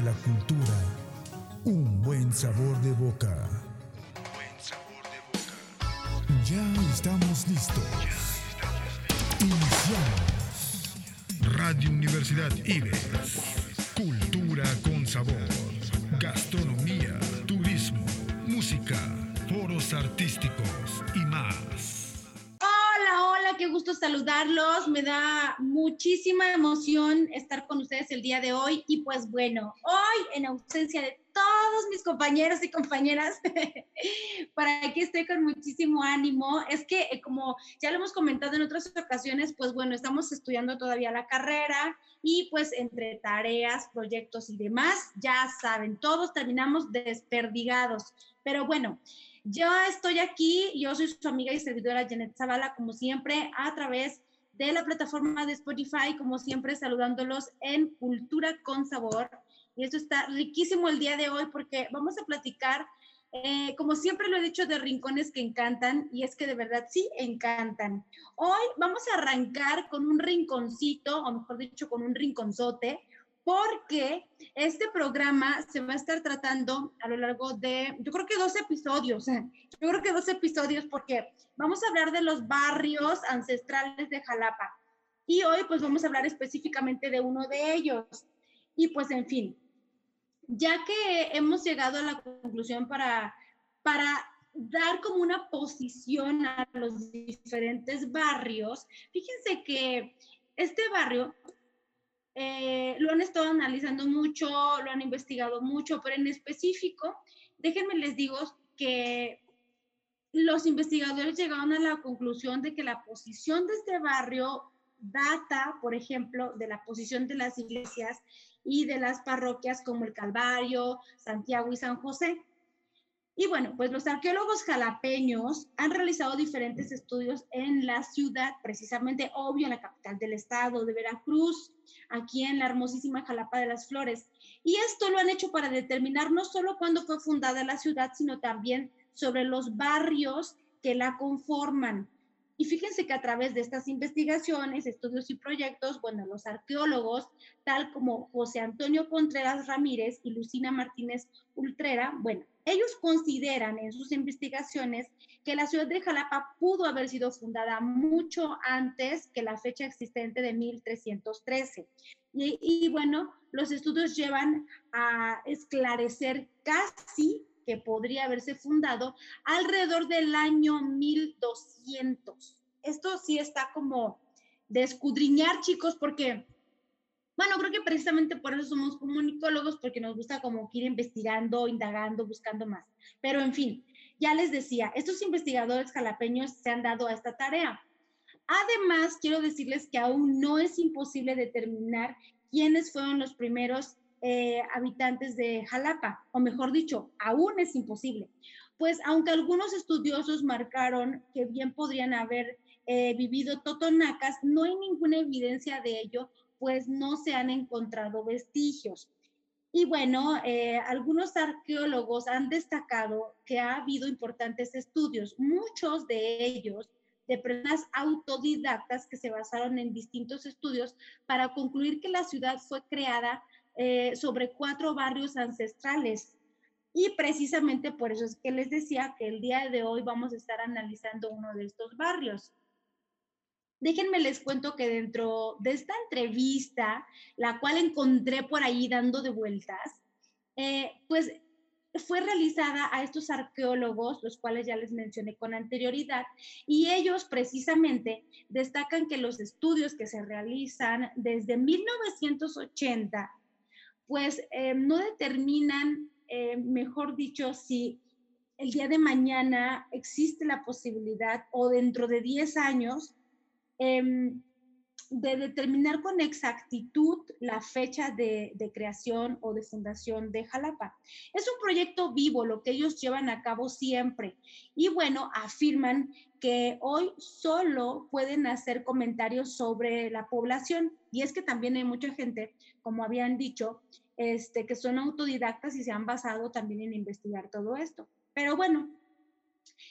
de la cultura, un buen sabor de boca. Ya estamos listos. Iniciamos. Radio Universidad Ives. Cultura con sabor. Gastronomía, turismo, música, foros artísticos y qué gusto saludarlos. Me da muchísima emoción estar con ustedes el día de hoy. Y pues bueno, hoy en ausencia de todos mis compañeros y compañeras, para aquí estoy con muchísimo ánimo. Es que eh, como ya lo hemos comentado en otras ocasiones, pues bueno, estamos estudiando todavía la carrera y pues entre tareas, proyectos y demás, ya saben, todos terminamos desperdigados. Pero bueno, yo estoy aquí, yo soy su amiga y servidora Janet Zavala, como siempre, a través de la plataforma de Spotify, como siempre, saludándolos en Cultura con Sabor. Y esto está riquísimo el día de hoy porque vamos a platicar, eh, como siempre lo he dicho, de rincones que encantan, y es que de verdad sí encantan. Hoy vamos a arrancar con un rinconcito, o mejor dicho, con un rinconzote, porque este programa se va a estar tratando a lo largo de, yo creo que dos episodios, yo creo que dos episodios porque vamos a hablar de los barrios ancestrales de Jalapa. Y hoy pues vamos a hablar específicamente de uno de ellos. Y pues en fin, ya que hemos llegado a la conclusión para, para dar como una posición a los diferentes barrios, fíjense que este barrio eh, lo han estado analizando mucho, lo han investigado mucho, pero en específico, déjenme les digo que los investigadores llegaron a la conclusión de que la posición de este barrio data, por ejemplo, de la posición de las iglesias y de las parroquias como el Calvario, Santiago y San José. Y bueno, pues los arqueólogos jalapeños han realizado diferentes estudios en la ciudad, precisamente obvio en la capital del estado de Veracruz, aquí en la hermosísima Jalapa de las Flores. Y esto lo han hecho para determinar no solo cuándo fue fundada la ciudad, sino también sobre los barrios que la conforman. Y fíjense que a través de estas investigaciones, estudios y proyectos, bueno, los arqueólogos, tal como José Antonio Contreras Ramírez y Lucina Martínez Ultrera, bueno, ellos consideran en sus investigaciones que la ciudad de Jalapa pudo haber sido fundada mucho antes que la fecha existente de 1313. Y, y bueno, los estudios llevan a esclarecer casi que podría haberse fundado alrededor del año 1200. Esto sí está como de escudriñar, chicos, porque, bueno, creo que precisamente por eso somos comunicólogos, porque nos gusta como ir investigando, indagando, buscando más. Pero en fin, ya les decía, estos investigadores jalapeños se han dado a esta tarea. Además, quiero decirles que aún no es imposible determinar quiénes fueron los primeros eh, habitantes de Jalapa, o mejor dicho, aún es imposible. Pues aunque algunos estudiosos marcaron que bien podrían haber eh, vivido totonacas, no hay ninguna evidencia de ello, pues no se han encontrado vestigios. Y bueno, eh, algunos arqueólogos han destacado que ha habido importantes estudios, muchos de ellos de personas autodidactas que se basaron en distintos estudios para concluir que la ciudad fue creada eh, sobre cuatro barrios ancestrales. Y precisamente por eso es que les decía que el día de hoy vamos a estar analizando uno de estos barrios. Déjenme les cuento que dentro de esta entrevista, la cual encontré por ahí dando de vueltas, eh, pues fue realizada a estos arqueólogos, los cuales ya les mencioné con anterioridad, y ellos precisamente destacan que los estudios que se realizan desde 1980 pues eh, no determinan, eh, mejor dicho, si el día de mañana existe la posibilidad o dentro de 10 años em, de determinar con exactitud la fecha de, creación o de fundación de Jalapa. Es un proyecto vivo, lo que ellos llevan a cabo siempre. Y bueno, afirman que hoy solo pueden hacer comentarios sobre la población. Y es que también hay mucha gente, como habían dicho, este, que son autodidactas y se han basado también en investigar todo esto. Pero bueno,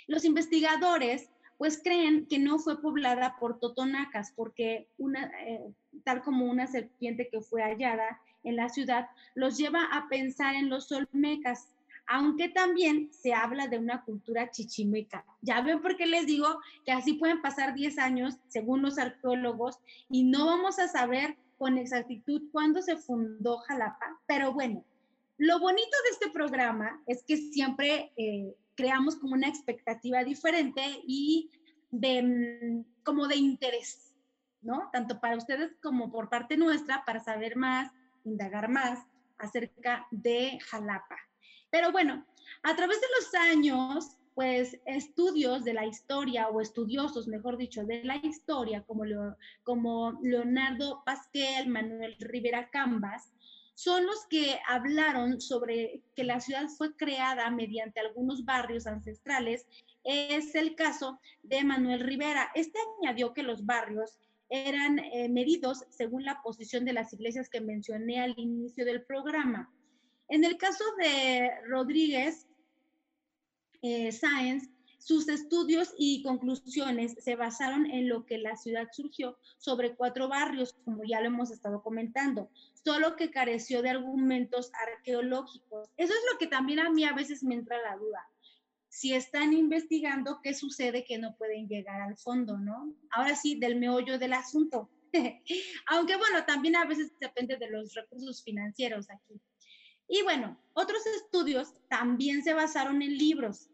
los investigadores pues creen que no fue poblada por totonacas, porque una, eh, tal como una serpiente que fue hallada en la ciudad, los lleva a pensar en los olmecas, aunque también se habla de una cultura chichimeca. Ya ven por qué les digo que así pueden pasar 10 años, según los arqueólogos, y no vamos a saber con exactitud cuándo se fundó Jalapa, pero bueno, lo bonito de este programa es que siempre eh, creamos como una expectativa diferente y de, mm, como de interés, ¿no? Tanto para ustedes como por parte nuestra, para saber más, indagar más acerca de Jalapa. Pero bueno, a través de los años, pues estudios de la historia o estudiosos, mejor dicho, de la historia, como, como Leonardo Pasquel, Manuel Rivera Cambas, son los que hablaron sobre que la ciudad fue creada mediante algunos barrios ancestrales. Es el caso de Manuel Rivera. Este añadió que los barrios eran eh, medidos según la posición de las iglesias que mencioné al inicio del programa. En el caso de Rodríguez eh, Sáenz, sus estudios y conclusiones se basaron en lo que la ciudad surgió sobre cuatro barrios, como ya lo hemos estado comentando, solo que careció de argumentos arqueológicos. Eso es lo que también a mí a veces me entra la duda. Si están investigando, ¿qué sucede que no pueden llegar al fondo, no? Ahora sí, del meollo del asunto. Aunque bueno, también a veces depende de los recursos financieros aquí. Y bueno, otros estudios también se basaron en libros.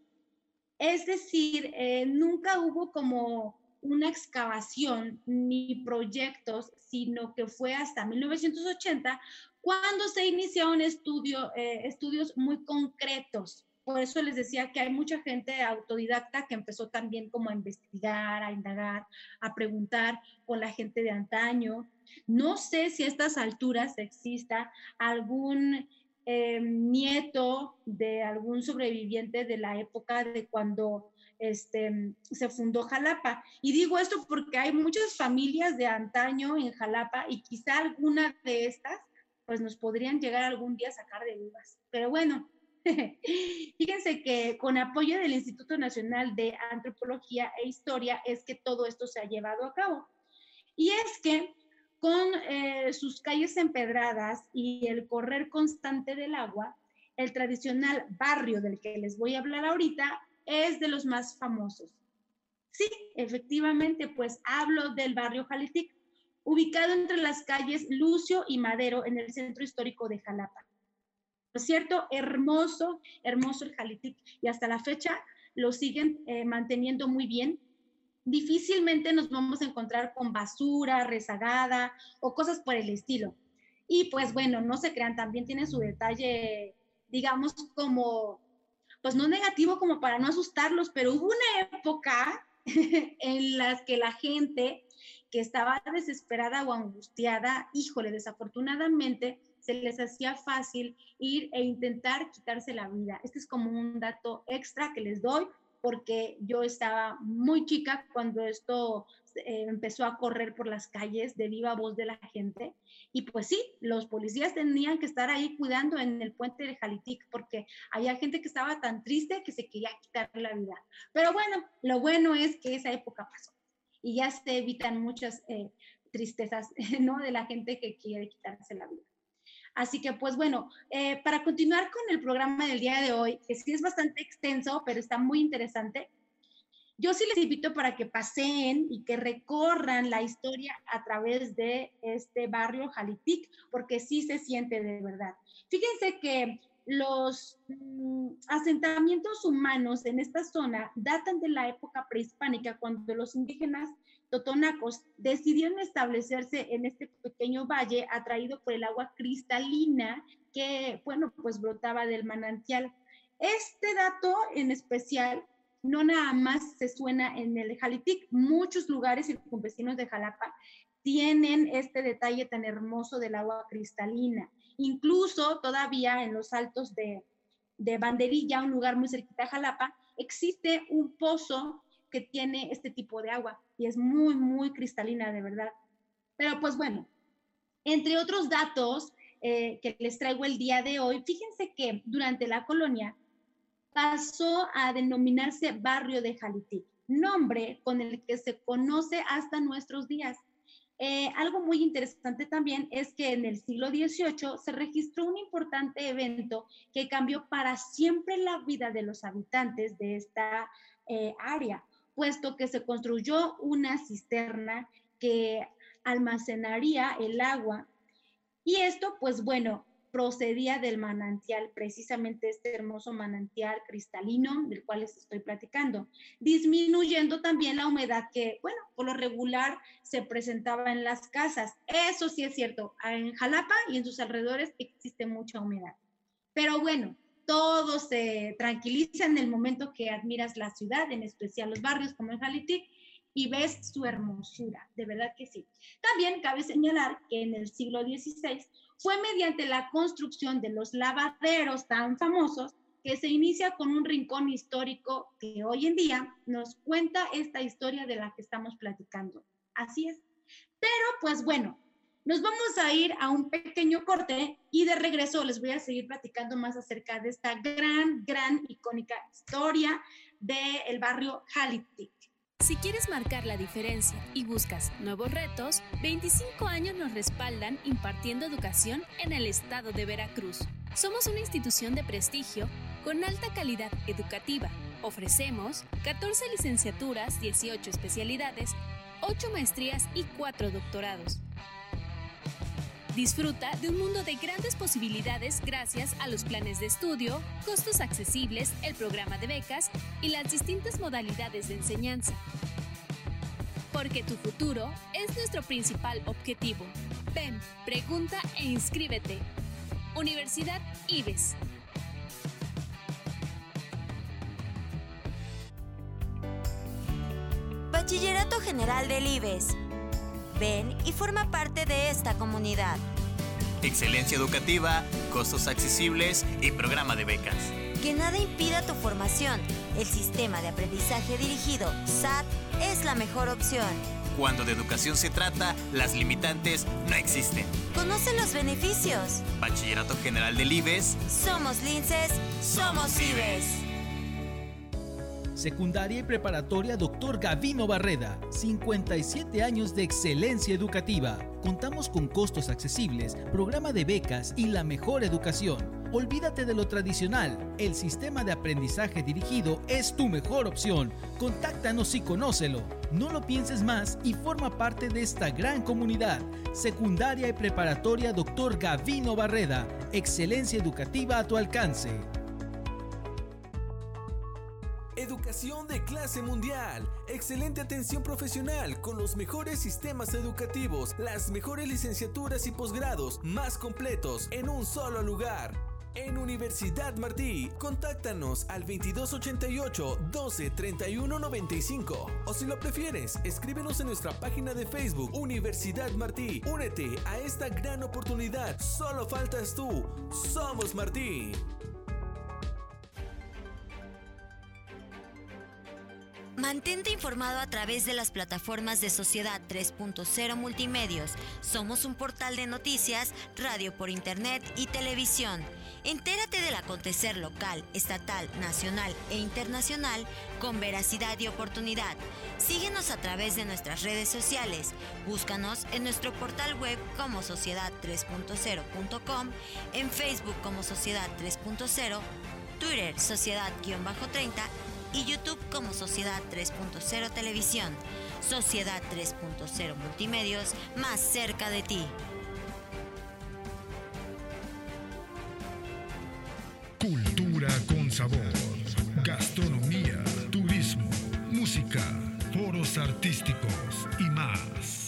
Es decir, eh, nunca hubo como una excavación ni proyectos, sino que fue hasta 1980 cuando se inició un estudio, eh, estudios muy concretos. Por eso les decía que hay mucha gente autodidacta que empezó también como a investigar, a indagar, a preguntar con la gente de antaño. No sé si a estas alturas exista algún eh, nieto de algún sobreviviente de la época de cuando este, se fundó Jalapa. Y digo esto porque hay muchas familias de antaño en Jalapa y quizá alguna de estas pues nos podrían llegar algún día a sacar de dudas. Pero bueno, fíjense que con apoyo del Instituto Nacional de Antropología e Historia es que todo esto se ha llevado a cabo. Y es que con eh, sus calles empedradas y el correr constante del agua, el tradicional barrio del que les voy a hablar ahorita es de los más famosos. Sí, efectivamente, pues hablo del barrio Jalitic, ubicado entre las calles Lucio y Madero en el centro histórico de Jalapa. Por cierto, hermoso, hermoso el Jalitic y hasta la fecha lo siguen eh, manteniendo muy bien difícilmente nos vamos a encontrar con basura, rezagada o cosas por el estilo. Y pues bueno, no se crean, también tiene su detalle, digamos, como, pues no negativo como para no asustarlos, pero hubo una época en las que la gente que estaba desesperada o angustiada, híjole, desafortunadamente se les hacía fácil ir e intentar quitarse la vida. Este es como un dato extra que les doy porque yo estaba muy chica cuando esto eh, empezó a correr por las calles de viva voz de la gente. Y pues sí, los policías tenían que estar ahí cuidando en el puente de Jalitic porque había gente que estaba tan triste que se quería quitar la vida. Pero bueno, lo bueno es que esa época pasó y ya se evitan muchas eh, tristezas, ¿no? De la gente que quiere quitarse la vida. Así que, pues bueno, eh, para continuar con el programa del día de hoy, que sí es bastante extenso, pero está muy interesante, yo sí les invito para que pasen y que recorran la historia a través de este barrio Jalitic, porque sí se siente de verdad. Fíjense que los mm, asentamientos humanos en esta zona datan de la época prehispánica, cuando los indígenas totonacos decidieron establecerse en este pequeño valle atraído por el agua cristalina que, bueno, pues brotaba del manantial. Este dato en especial no nada más se suena en el Jalitic, muchos lugares circunvecinos de Jalapa tienen este detalle tan hermoso del agua cristalina. Incluso todavía en los altos de, de Banderilla, un lugar muy cerquita de Jalapa, existe un pozo tiene este tipo de agua y es muy, muy cristalina, de verdad. Pero pues bueno, entre otros datos eh, que les traigo el día de hoy, fíjense que durante la colonia pasó a denominarse barrio de Jalitic. nombre con el que se conoce hasta nuestros días. Eh, algo muy interesante también es que en el siglo XVIII se registró un importante evento que cambió para siempre la vida de los habitantes de esta eh, área, puesto que se construyó una cisterna que almacenaría el agua. Y esto, pues bueno, procedía del manantial, precisamente este hermoso manantial cristalino del cual les estoy platicando, disminuyendo también la humedad que, bueno, por lo regular se presentaba en las casas. Eso sí es cierto, en Jalapa y en sus alrededores existe mucha humedad. Pero bueno, todo se tranquiliza en el momento que admiras la ciudad, en especial los barrios como en Jalitic, y ves su hermosura, de verdad que sí. También cabe señalar que en el siglo XVI fue mediante la construcción de los lavaderos tan famosos que se inicia con un rincón histórico que hoy en día nos cuenta esta historia de la que estamos platicando. Así es. Pero pues bueno, nos vamos a ir a un pequeño corte y de regreso les voy a seguir platicando más acerca de esta gran, gran, icónica historia del barrio Jalitic. Si quieres marcar la diferencia y buscas nuevos retos, 25 años nos respaldan impartiendo educación en el estado de Veracruz. Somos una institución de prestigio con alta calidad educativa. Ofrecemos 14 licenciaturas, 18 especialidades, 8 maestrías y 4 doctorados. Disfruta de un mundo de grandes posibilidades gracias a los planes de estudio, costos accesibles, el programa de becas y las distintas modalidades de enseñanza. Porque tu futuro es nuestro principal objetivo. Ven, pregunta e inscríbete. Universidad IBES. Bachillerato General del IBES Ven y forma parte de esta comunidad. Excelencia educativa, costos accesibles y programa de becas. Que nada impida tu formación. El sistema de aprendizaje dirigido, SAT, es la mejor opción. Cuando de educación se trata, las limitantes no existen. Conoce los beneficios. Bachillerato General del IBES. Somos linces, somos IBES. Secundaria y preparatoria Dr. Gavino Barreda. 57 años de excelencia educativa. Contamos con costos accesibles, programa de becas y la mejor educación. Olvídate de lo tradicional. El sistema de aprendizaje dirigido es tu mejor opción. Contáctanos y conócelo. No lo pienses más y forma parte de esta gran comunidad. Secundaria y preparatoria Dr. Gavino Barreda. Excelencia educativa a tu alcance. Educación de clase mundial. Excelente atención profesional con los mejores sistemas educativos, las mejores licenciaturas y posgrados más completos en un solo lugar. En Universidad Martí, contáctanos al 2288 12 31 95 o si lo prefieres, escríbenos en nuestra página de Facebook Universidad Martí. Únete a esta gran oportunidad. Solo faltas tú. Somos Martí. Mantente informado a través de las plataformas de Sociedad 3.0 Multimedios. Somos un portal de noticias, radio por internet y televisión. Entérate del acontecer local, estatal, nacional e internacional con veracidad y oportunidad. Síguenos a través de nuestras redes sociales. Búscanos en nuestro portal web como sociedad3.0.com, en Facebook como Sociedad 3.0, Twitter Sociedad-30 y YouTube como Sociedad 3.0 Televisión. Sociedad 3.0 Multimedios, más cerca de ti. Cultura con sabor, gastronomía, turismo, música, foros artísticos y más.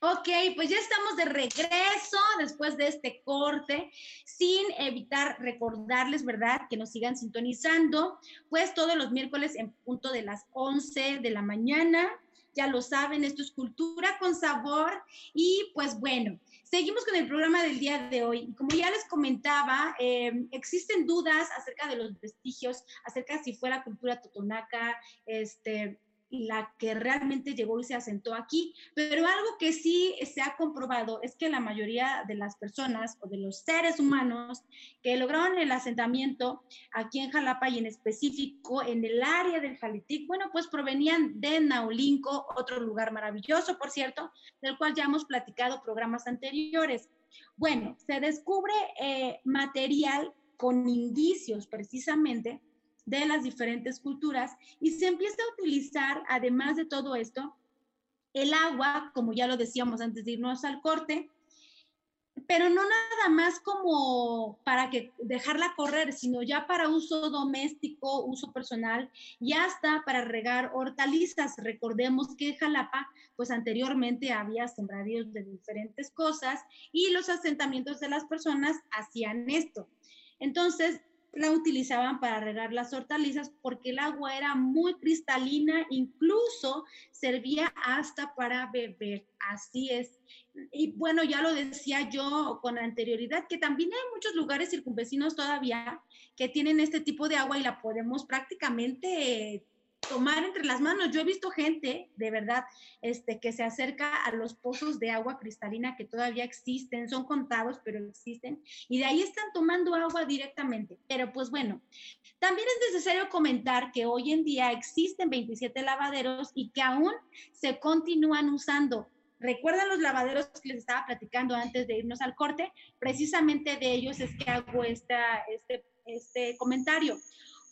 Ok, pues ya estamos de regreso después de este corte, sin evitar recordarles, ¿verdad? Que nos sigan sintonizando, pues todos los miércoles en punto de las 11 de la mañana. Ya lo saben, esto es Cultura con Sabor. Y pues bueno, seguimos con el programa del día de hoy. Como ya les comentaba, eh, existen dudas acerca de los vestigios, acerca si fuera cultura totonaca, este, la que realmente llegó y se asentó aquí. Pero algo que sí se ha comprobado es que la mayoría de las personas o de los seres humanos que lograron el asentamiento aquí en Jalapa y en específico en el área del Jalitic, bueno, pues provenían de Naulinco, otro lugar maravilloso, por cierto, del cual ya hemos platicado programas anteriores. Bueno, se descubre eh, material con indicios precisamente de las diferentes culturas y se empieza a utilizar, además de todo esto, el agua, como ya lo decíamos antes de irnos al corte, pero no nada más como para que dejarla correr, sino ya para uso doméstico, uso personal y hasta para regar hortalizas. Recordemos que Jalapa, pues anteriormente había sembradíos de diferentes cosas y los asentamientos de las personas hacían esto. Entonces, la utilizaban para regar las hortalizas porque el agua era muy cristalina, incluso servía hasta para beber. Así es. Y bueno, ya lo decía yo con anterioridad, que también hay muchos lugares circunvecinos todavía que tienen este tipo de agua y la podemos prácticamente tomar entre las manos. Yo he visto gente, de verdad, este, que se acerca a los pozos de agua cristalina que todavía existen, son contados, pero existen, y de ahí están tomando agua directamente. Pero pues bueno, también es necesario comentar que hoy en día existen 27 lavaderos y que aún se continúan usando. ¿Recuerdan los lavaderos que les estaba platicando antes de irnos al corte? Precisamente de ellos es que hago esta, este, este comentario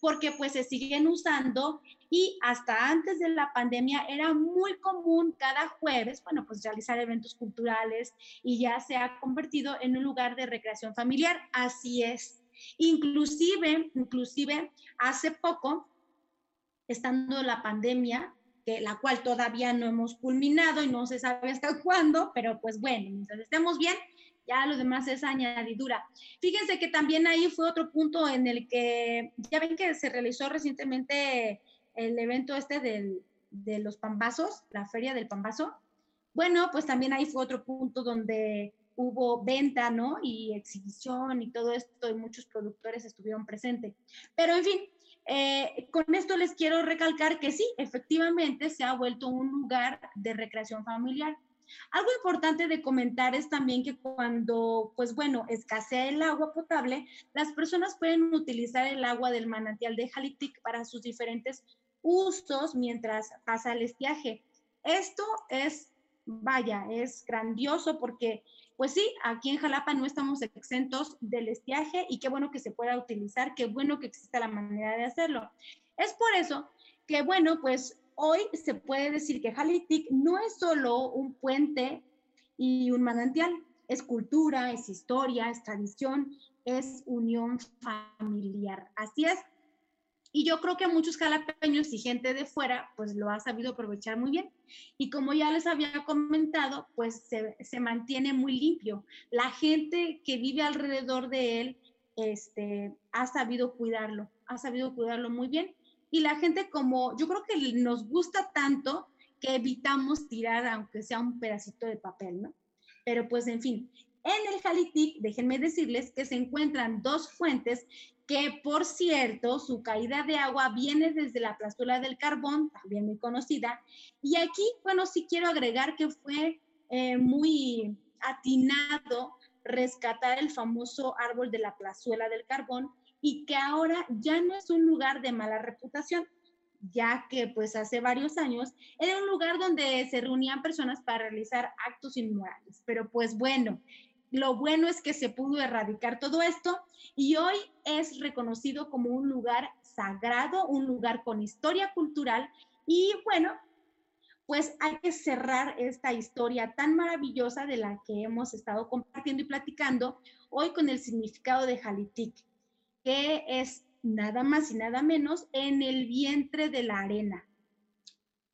porque pues se siguen usando y hasta antes de la pandemia era muy común cada jueves, bueno, pues realizar eventos culturales y ya se ha convertido en un lugar de recreación familiar. Así es. Inclusive, inclusive hace poco, estando la pandemia, que la cual todavía no hemos culminado y no se sabe hasta cuándo, pero pues bueno, mientras estemos bien, ya lo demás es añadidura. Fíjense que también ahí fue otro punto en el que, ya ven que se realizó recientemente el evento este de los pambazos, la feria del pambazo. Bueno, pues también ahí fue otro punto donde hubo venta, ¿no? Y exhibición y todo esto, y muchos productores estuvieron presentes. Pero en fin, eh, con esto les quiero recalcar que sí, efectivamente se ha vuelto un lugar de recreación familiar. Algo importante de comentar es también que cuando, pues bueno, escasea el agua potable, las personas pueden utilizar el agua del manantial de Jalitic para sus diferentes usos mientras pasa el estiaje. Esto es, vaya, es grandioso porque, pues sí, aquí en Jalapa no estamos exentos del estiaje y qué bueno que se pueda utilizar, qué bueno que exista la manera de hacerlo. Es por eso que, bueno, pues hoy se puede decir que Jalitic no es solo un puente y un manantial, es cultura, es historia, es tradición, es unión familiar. Así es. Y yo creo que muchos jalapeños y gente de fuera, pues lo ha sabido aprovechar muy bien. Y como ya les había comentado, pues se, se mantiene muy limpio. La gente que vive alrededor de él, este, ha sabido cuidarlo, ha sabido cuidarlo muy bien y la gente como, yo creo que nos gusta tanto que evitamos tirar aunque sea un pedacito de papel, ¿no? Pero pues en fin, en el Jalitic, déjenme decirles que se encuentran dos fuentes que, por cierto, su caída de agua viene desde la plazuela del carbón, también muy conocida. Y aquí, bueno, sí quiero agregar que fue eh, muy atinado rescatar el famoso árbol de la plazuela del carbón, y que ahora ya no es un lugar de mala reputación, ya que pues hace varios años era un lugar donde se reunían personas para realizar actos inmorales. Pero pues bueno, lo bueno es que se pudo erradicar todo esto y hoy es reconocido como un lugar sagrado, un lugar con historia cultural y bueno, pues hay que cerrar esta historia tan maravillosa de la que hemos estado compartiendo y platicando hoy con el significado de Jalitic que es nada más y nada menos en el vientre de la arena.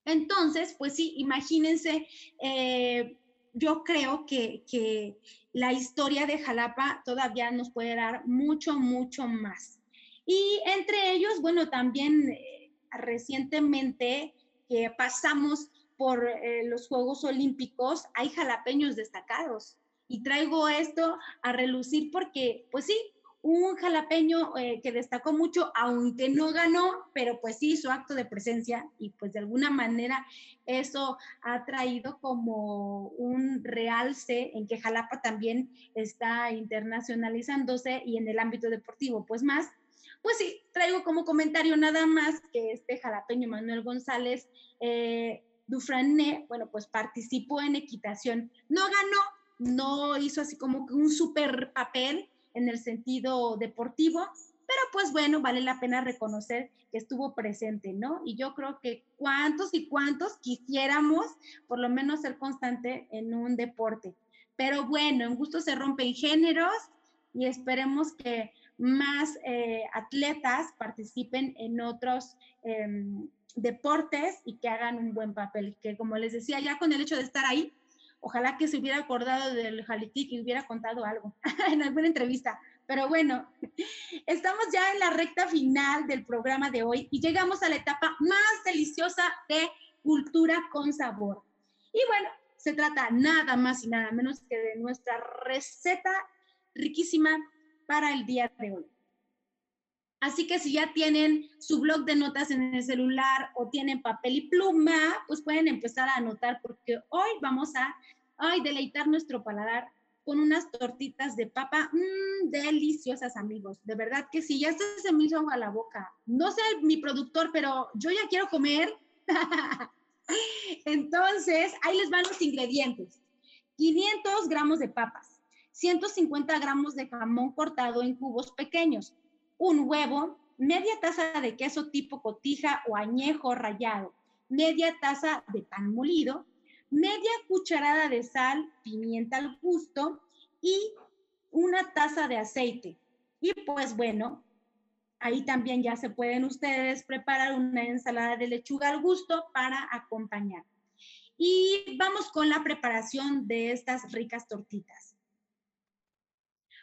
Entonces, pues sí, imagínense, eh, yo creo que, que, la historia de Jalapa todavía nos puede dar mucho, mucho más. Y entre ellos, bueno, también eh, recientemente que pasamos por eh, los Juegos Olímpicos, hay jalapeños destacados. Y traigo esto a relucir porque, pues sí, un jalapeño eh, que destacó mucho, aunque no ganó, pero pues sí hizo acto de presencia y pues de alguna manera eso ha traído como un realce en que Jalapa también está internacionalizándose y en el ámbito deportivo, pues más. Pues sí, traigo como comentario nada más que este jalapeño Manuel González eh, Dufrané, bueno, pues participó en equitación. No ganó, no hizo así como que un super papel, en el sentido deportivo, pero pues bueno, vale la pena reconocer que estuvo presente, ¿no? Y yo creo que cuántos y cuántos quisiéramos por lo menos ser constante en un deporte. Pero bueno, en gusto se rompen géneros y esperemos que más eh, atletas participen en otros em, deportes y que hagan un buen papel. Que como les decía, ya con el hecho de estar ahí, Ojalá que se hubiera acordado del Jalitic y hubiera contado algo en alguna entrevista. Pero bueno, estamos ya en la recta final del programa de hoy y llegamos a la etapa más deliciosa de cultura con sabor. Y bueno, se trata nada más y nada menos que de nuestra receta riquísima para el día de hoy. Así que si ya tienen su blog de notas en el celular o tienen papel y pluma, pues pueden empezar a anotar porque hoy vamos a deleitar nuestro paladar con unas tortitas de papa mmm, deliciosas, amigos. De verdad que sí, ya se me hizo agua la boca. No sé mi productor, pero yo ya quiero comer. Entonces, ahí les van los ingredientes. 500 gramos de papas, 150 gramos de jamón cortado en cubos pequeños, un huevo, media taza de queso tipo cotija o añejo rallado, media taza de pan molido, media cucharada de sal, pimienta al gusto y una taza de aceite. Y pues bueno, ahí también ya se pueden ustedes preparar una ensalada de lechuga al gusto para acompañar. Y vamos con la preparación de estas ricas tortitas.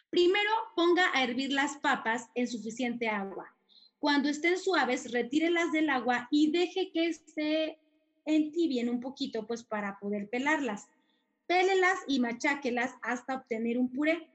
Primero ponga a hervir las papas en suficiente agua. Cuando estén suaves, retírelas del agua y deje que se entibien un poquito, pues para poder pelarlas. Pélelas y macháquelas hasta obtener un puré.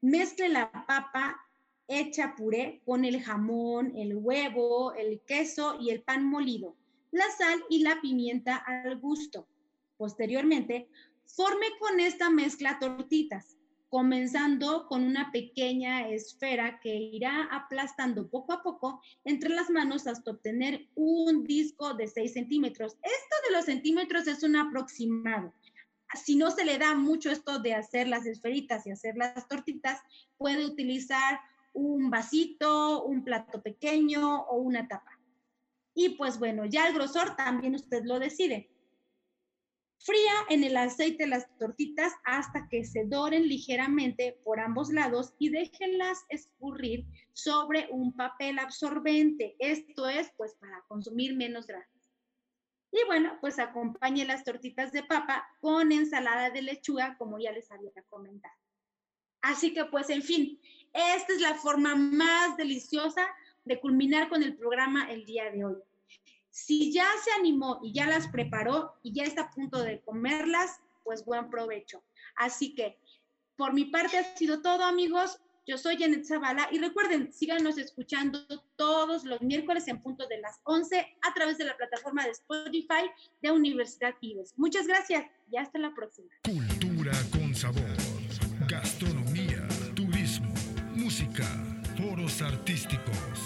Mezcle la papa hecha puré con el jamón, el huevo, el queso y el pan molido, la sal y la pimienta al gusto. Posteriormente, forme con esta mezcla tortitas comenzando con una pequeña esfera que irá aplastando poco a poco entre las manos hasta obtener un disco de 6 centímetros. Esto de los centímetros es un aproximado. Si no se le da mucho esto de hacer las esferitas y hacer las tortitas, puede utilizar un vasito, un plato pequeño o una tapa. Y pues bueno, ya el grosor también usted lo decide. Fría en el aceite las tortitas hasta que se doren ligeramente por ambos lados y déjenlas escurrir sobre un papel absorbente. Esto es pues para consumir menos grasas. Y bueno, pues acompañe las tortitas de papa con ensalada de lechuga, como ya les había comentado. Así que pues, en fin, esta es la forma más deliciosa de culminar con el programa el día de hoy. Si ya se animó y ya las preparó y ya está a punto de comerlas, pues buen provecho. Así que por mi parte ha sido todo, amigos. Yo soy Janet Zavala y recuerden, síganos escuchando todos los miércoles en punto de las 11 a través de la plataforma de Spotify de Universidad Ives. Muchas gracias y hasta la próxima. Cultura con sabor, gastronomía, turismo, música, foros artísticos.